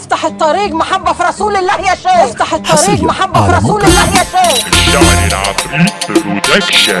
افتح الطريق محبة في رسول الله يا شيخ. افتح الطريق محبة في رسول الله. يا شيخ. الشعر العفريت برودكشن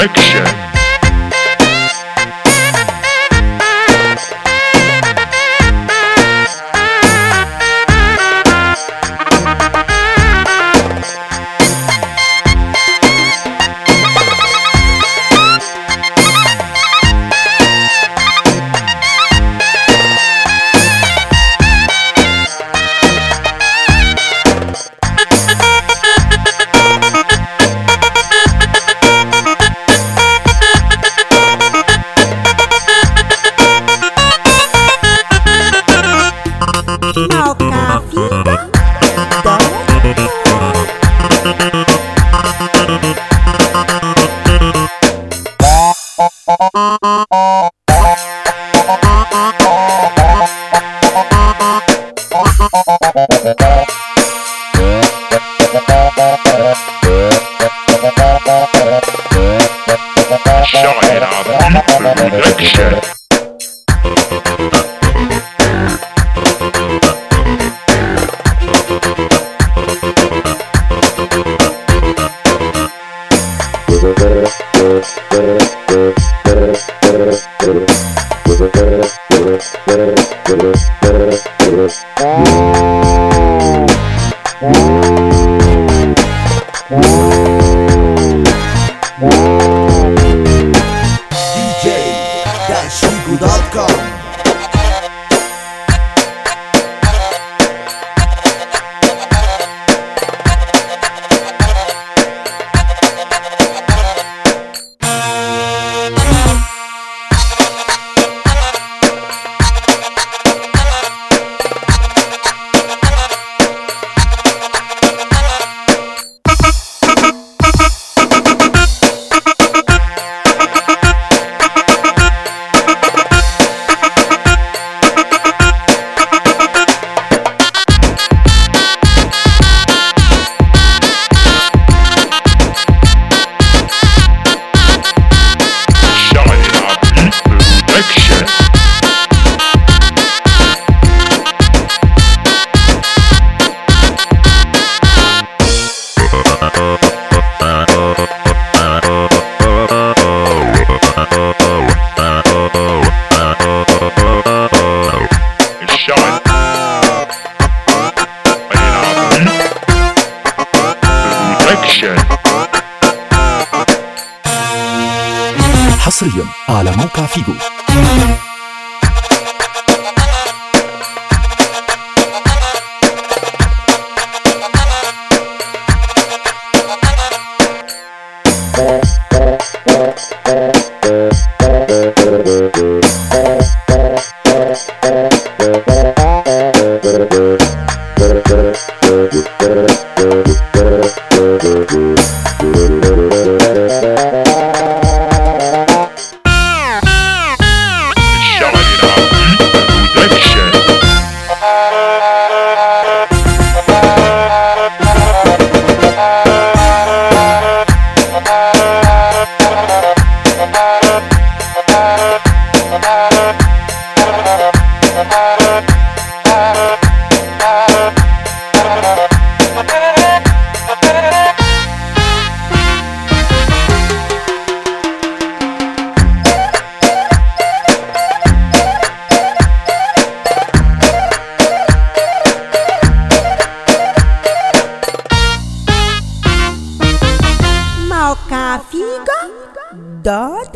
Selection. DJ Ala muka God?